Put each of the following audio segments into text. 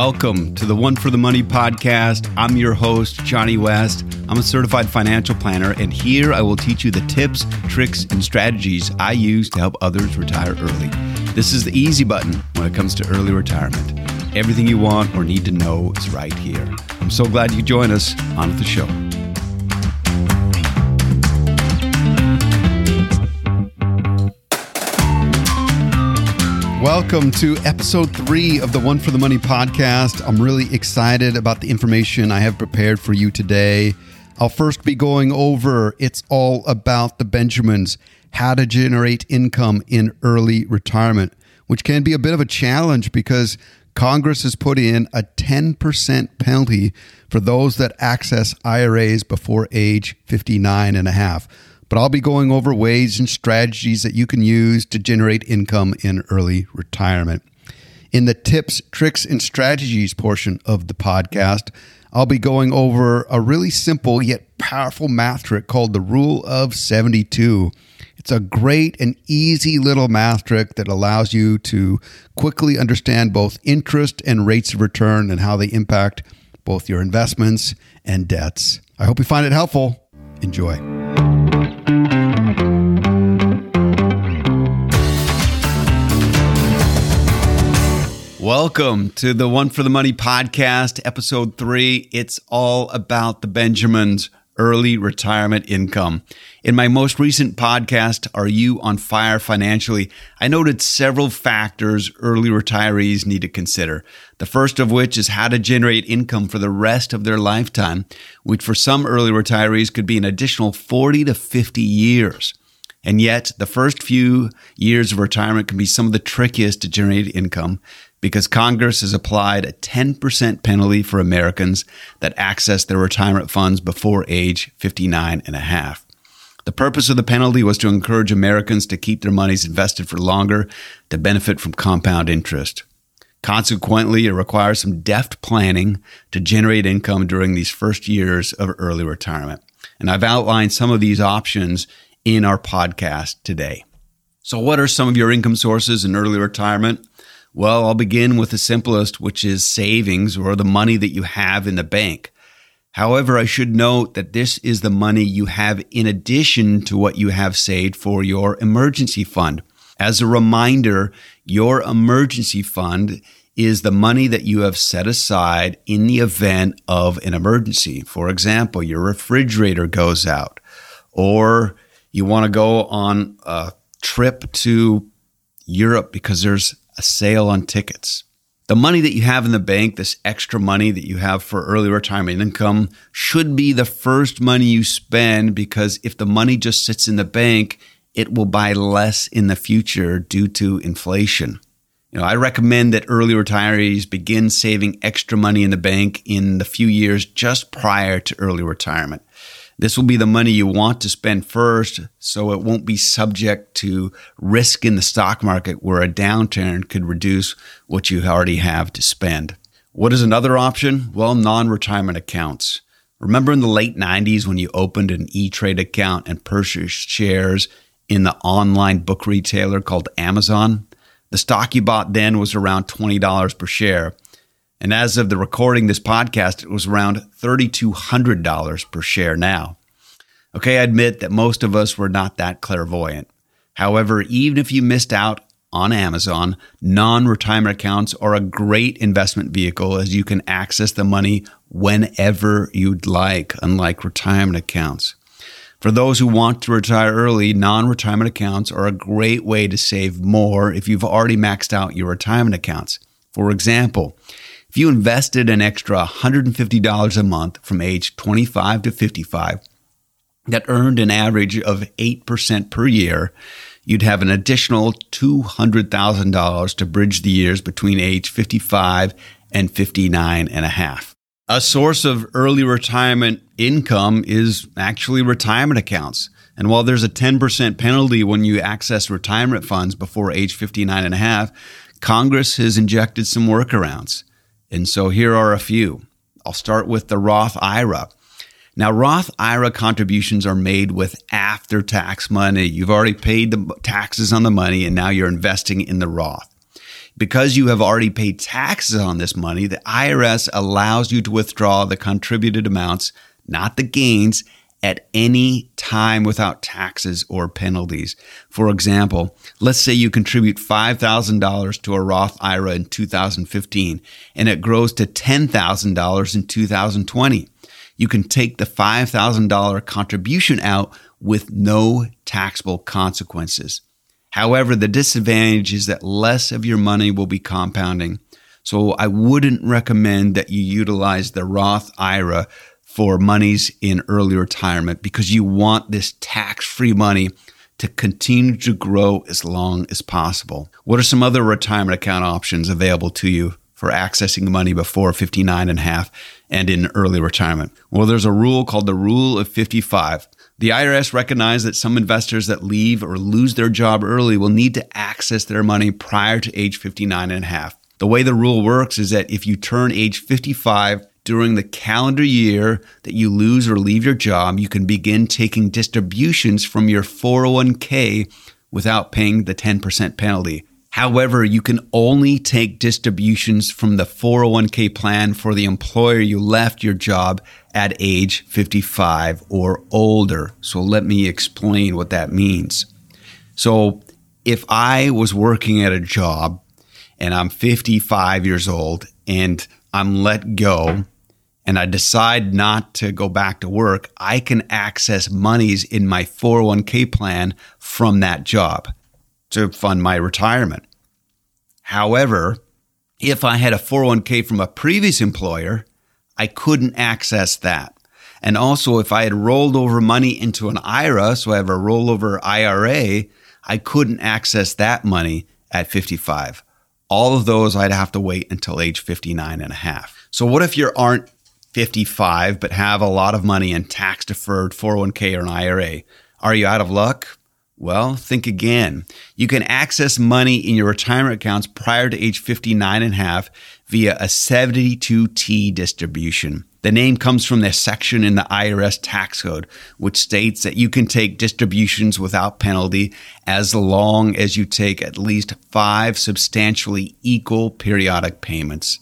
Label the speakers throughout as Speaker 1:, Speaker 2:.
Speaker 1: Welcome to the One for the Money podcast. I'm your host, Johnny West. I'm a certified financial planner, and here I will teach you the tips, tricks, and strategies I use to help others retire early. This is the easy button when it comes to early retirement. Everything you want or need to know is right here. I'm so glad you join us on the show. Welcome to episode three of the One for the Money podcast. I'm really excited about the information I have prepared for you today. I'll first be going over it's all about the Benjamins, how to generate income in early retirement, which can be a bit of a challenge because Congress has put in a 10% penalty for those that access IRAs before age 59 and a half but I'll be going over ways and strategies that you can use to generate income in early retirement. In the tips, tricks, and strategies portion of the podcast, I'll be going over a really simple yet powerful math trick called the Rule of 72. It's a great and easy little math trick that allows you to quickly understand both interest and rates of return and how they impact both your investments and debts. I hope you find it helpful. Enjoy. Welcome to the One for the Money podcast, episode three. It's all about the Benjamins' early retirement income. In my most recent podcast, Are You on Fire Financially? I noted several factors early retirees need to consider. The first of which is how to generate income for the rest of their lifetime, which for some early retirees could be an additional 40 to 50 years. And yet, the first few years of retirement can be some of the trickiest to generate income because Congress has applied a 10% penalty for Americans that access their retirement funds before age 59 and a half. The purpose of the penalty was to encourage Americans to keep their monies invested for longer to benefit from compound interest. Consequently, it requires some deft planning to generate income during these first years of early retirement. And I've outlined some of these options in our podcast today. So, what are some of your income sources in early retirement? Well, I'll begin with the simplest, which is savings or the money that you have in the bank. However, I should note that this is the money you have in addition to what you have saved for your emergency fund. As a reminder, your emergency fund is the money that you have set aside in the event of an emergency. For example, your refrigerator goes out, or you want to go on a trip to Europe because there's a sale on tickets. The money that you have in the bank, this extra money that you have for early retirement income, should be the first money you spend because if the money just sits in the bank, it will buy less in the future due to inflation. You know, I recommend that early retirees begin saving extra money in the bank in the few years just prior to early retirement. This will be the money you want to spend first, so it won't be subject to risk in the stock market where a downturn could reduce what you already have to spend. What is another option? Well, non retirement accounts. Remember in the late 90s when you opened an E Trade account and purchased shares in the online book retailer called Amazon? The stock you bought then was around $20 per share. And as of the recording this podcast, it was around $3,200 per share now. Okay, I admit that most of us were not that clairvoyant. However, even if you missed out on Amazon, non retirement accounts are a great investment vehicle as you can access the money whenever you'd like, unlike retirement accounts. For those who want to retire early, non retirement accounts are a great way to save more if you've already maxed out your retirement accounts. For example, if you invested an extra $150 a month from age 25 to 55, that earned an average of 8% per year, you'd have an additional $200,000 to bridge the years between age 55 and 59 and a half. A source of early retirement income is actually retirement accounts. And while there's a 10% penalty when you access retirement funds before age 59 and a half, Congress has injected some workarounds. And so here are a few. I'll start with the Roth IRA. Now, Roth IRA contributions are made with after tax money. You've already paid the taxes on the money and now you're investing in the Roth. Because you have already paid taxes on this money, the IRS allows you to withdraw the contributed amounts, not the gains, at any time without taxes or penalties. For example, let's say you contribute $5,000 to a Roth IRA in 2015 and it grows to $10,000 in 2020. You can take the $5,000 contribution out with no taxable consequences. However, the disadvantage is that less of your money will be compounding. So I wouldn't recommend that you utilize the Roth IRA for monies in early retirement because you want this tax free money to continue to grow as long as possible. What are some other retirement account options available to you for accessing money before 59 and a half and in early retirement? Well, there's a rule called the rule of 55. The IRS recognized that some investors that leave or lose their job early will need to access their money prior to age 59 and a half. The way the rule works is that if you turn age 55 during the calendar year that you lose or leave your job, you can begin taking distributions from your 401k without paying the 10% penalty. However, you can only take distributions from the 401k plan for the employer you left your job at age 55 or older. So let me explain what that means. So if I was working at a job and I'm 55 years old and I'm let go and I decide not to go back to work, I can access monies in my 401k plan from that job to fund my retirement. However, if I had a 401k from a previous employer, I couldn't access that. And also, if I had rolled over money into an IRA, so I have a rollover IRA, I couldn't access that money at 55. All of those I'd have to wait until age 59 and a half. So, what if you aren't 55 but have a lot of money in tax deferred 401k or an IRA? Are you out of luck? Well, think again. You can access money in your retirement accounts prior to age 59 and a half via a 72T distribution. The name comes from the section in the IRS tax code, which states that you can take distributions without penalty as long as you take at least five substantially equal periodic payments.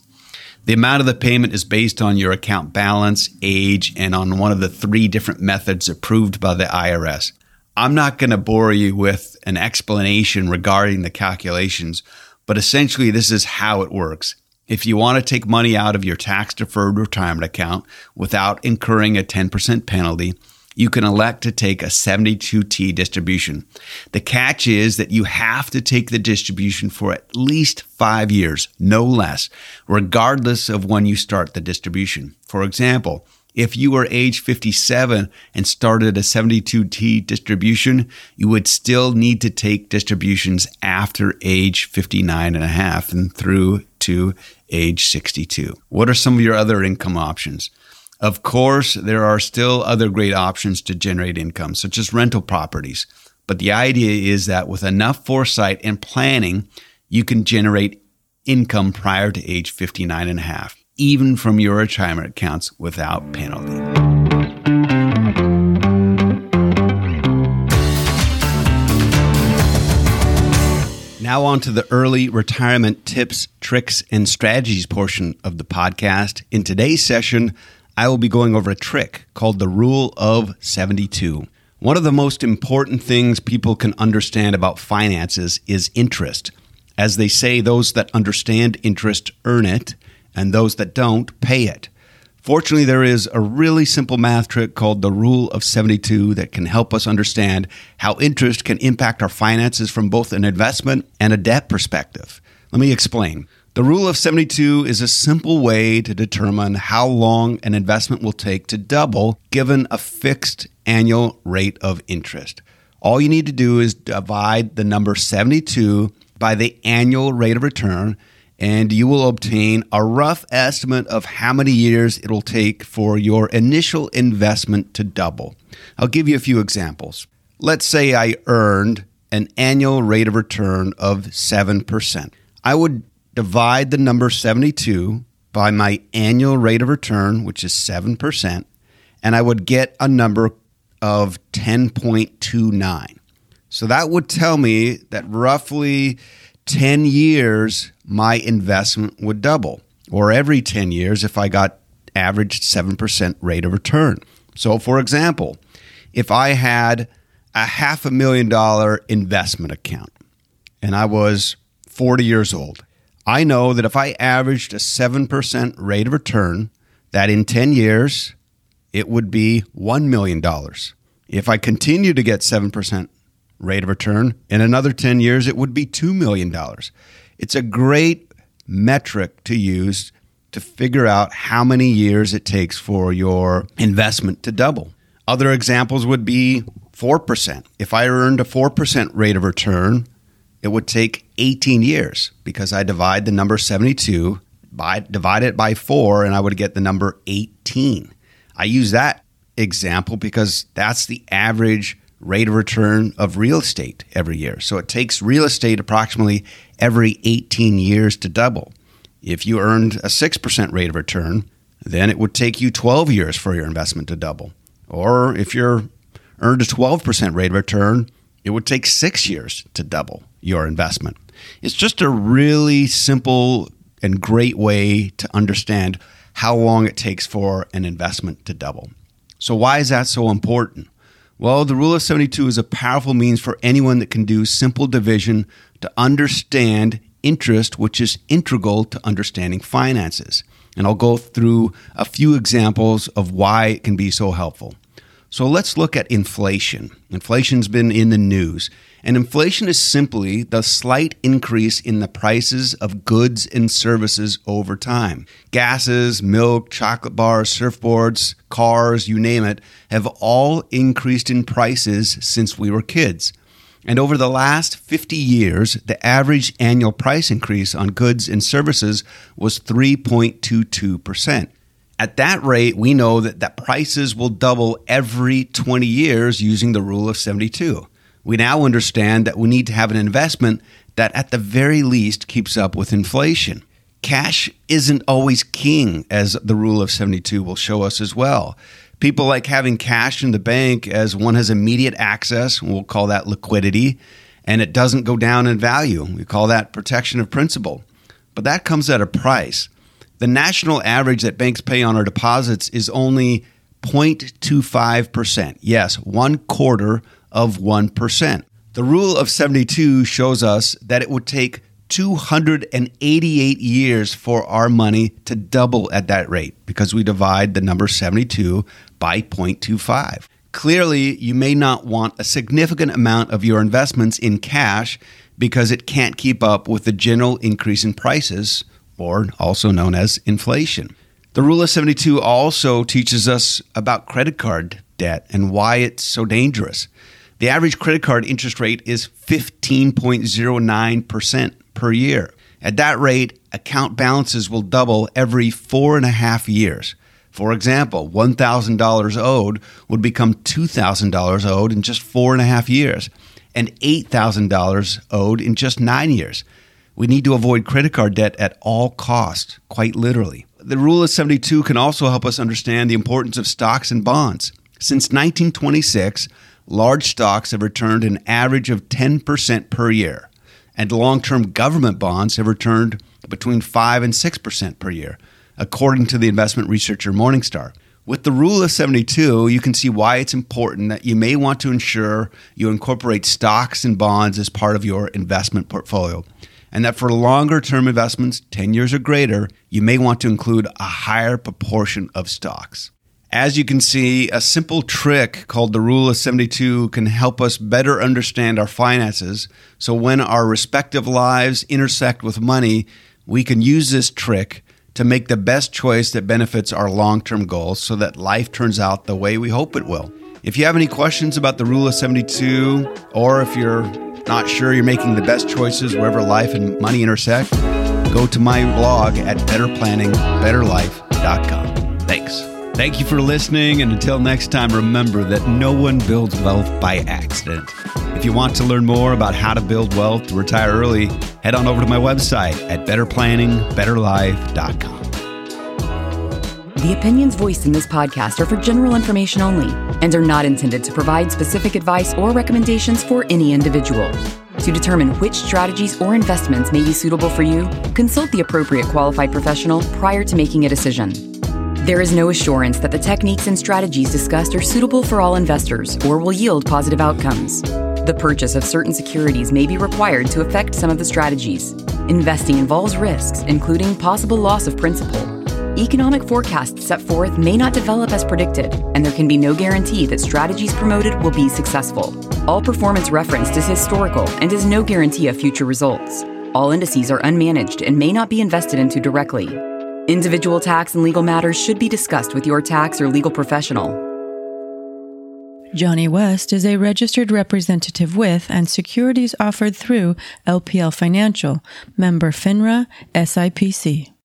Speaker 1: The amount of the payment is based on your account balance, age, and on one of the three different methods approved by the IRS. I'm not going to bore you with an explanation regarding the calculations, but essentially, this is how it works. If you want to take money out of your tax deferred retirement account without incurring a 10% penalty, you can elect to take a 72T distribution. The catch is that you have to take the distribution for at least five years, no less, regardless of when you start the distribution. For example, if you were age 57 and started a 72T distribution, you would still need to take distributions after age 59 and a half and through to age 62. What are some of your other income options? Of course, there are still other great options to generate income, such as rental properties. But the idea is that with enough foresight and planning, you can generate income prior to age 59 and a half even from your retirement accounts without penalty. Now, on to the early retirement tips, tricks, and strategies portion of the podcast. In today's session, I will be going over a trick called the Rule of 72. One of the most important things people can understand about finances is interest. As they say, those that understand interest earn it, and those that don't pay it. Fortunately, there is a really simple math trick called the Rule of 72 that can help us understand how interest can impact our finances from both an investment and a debt perspective. Let me explain. The Rule of 72 is a simple way to determine how long an investment will take to double given a fixed annual rate of interest. All you need to do is divide the number 72 by the annual rate of return and you will obtain a rough estimate of how many years it'll take for your initial investment to double. I'll give you a few examples. Let's say I earned an annual rate of return of 7%. I would divide the number 72 by my annual rate of return, which is 7%, and I would get a number of 10.29. So that would tell me that roughly 10 years my investment would double, or every 10 years if I got average 7% rate of return. So, for example, if I had a half a million dollar investment account and I was 40 years old, I know that if I averaged a 7% rate of return, that in 10 years, it would be $1 million. If I continue to get 7% rate of return, in another 10 years, it would be $2 million. It's a great metric to use to figure out how many years it takes for your investment to double. Other examples would be 4%. If I earned a 4% rate of return, it would take 18 years because I divide the number 72 by divide it by 4 and I would get the number 18. I use that example because that's the average rate of return of real estate every year. So it takes real estate approximately every 18 years to double. If you earned a 6% rate of return, then it would take you 12 years for your investment to double. Or if you're earned a 12% rate of return, it would take 6 years to double your investment. It's just a really simple and great way to understand how long it takes for an investment to double. So why is that so important? Well, the rule of 72 is a powerful means for anyone that can do simple division to understand interest, which is integral to understanding finances. And I'll go through a few examples of why it can be so helpful. So let's look at inflation. Inflation's been in the news. And inflation is simply the slight increase in the prices of goods and services over time. Gases, milk, chocolate bars, surfboards, cars, you name it, have all increased in prices since we were kids. And over the last 50 years, the average annual price increase on goods and services was 3.22%. At that rate, we know that, that prices will double every 20 years using the rule of 72 we now understand that we need to have an investment that at the very least keeps up with inflation. Cash isn't always king, as the rule of 72 will show us as well. People like having cash in the bank as one has immediate access, we'll call that liquidity, and it doesn't go down in value. We call that protection of principal. But that comes at a price. The national average that banks pay on our deposits is only 0.25%. Yes, one quarter of 1%. The rule of 72 shows us that it would take 288 years for our money to double at that rate because we divide the number 72 by 0.25. Clearly, you may not want a significant amount of your investments in cash because it can't keep up with the general increase in prices, or also known as inflation. The Rule of 72 also teaches us about credit card debt and why it's so dangerous. The average credit card interest rate is 15.09% per year. At that rate, account balances will double every four and a half years. For example, $1,000 owed would become $2,000 owed in just four and a half years, and $8,000 owed in just nine years. We need to avoid credit card debt at all costs, quite literally. The rule of 72 can also help us understand the importance of stocks and bonds. Since 1926, large stocks have returned an average of 10% per year, and long term government bonds have returned between 5 and 6% per year, according to the investment researcher Morningstar. With the rule of 72, you can see why it's important that you may want to ensure you incorporate stocks and bonds as part of your investment portfolio. And that for longer term investments, 10 years or greater, you may want to include a higher proportion of stocks. As you can see, a simple trick called the Rule of 72 can help us better understand our finances. So when our respective lives intersect with money, we can use this trick to make the best choice that benefits our long term goals so that life turns out the way we hope it will. If you have any questions about the Rule of 72, or if you're not sure you're making the best choices wherever life and money intersect, go to my blog at betterplanningbetterlife.com. Thanks. Thank you for listening, and until next time, remember that no one builds wealth by accident. If you want to learn more about how to build wealth to retire early, head on over to my website at betterplanningbetterlife.com.
Speaker 2: The opinions voiced in this podcast are for general information only and are not intended to provide specific advice or recommendations for any individual. To determine which strategies or investments may be suitable for you, consult the appropriate qualified professional prior to making a decision. There is no assurance that the techniques and strategies discussed are suitable for all investors or will yield positive outcomes. The purchase of certain securities may be required to affect some of the strategies. Investing involves risks, including possible loss of principal economic forecasts set forth may not develop as predicted, and there can be no guarantee that strategies promoted will be successful. All performance referenced is historical and is no guarantee of future results. All indices are unmanaged and may not be invested into directly. Individual tax and legal matters should be discussed with your tax or legal professional.
Speaker 3: Johnny West is a registered representative with and securities offered through LPL Financial, member FINRA, SIPC.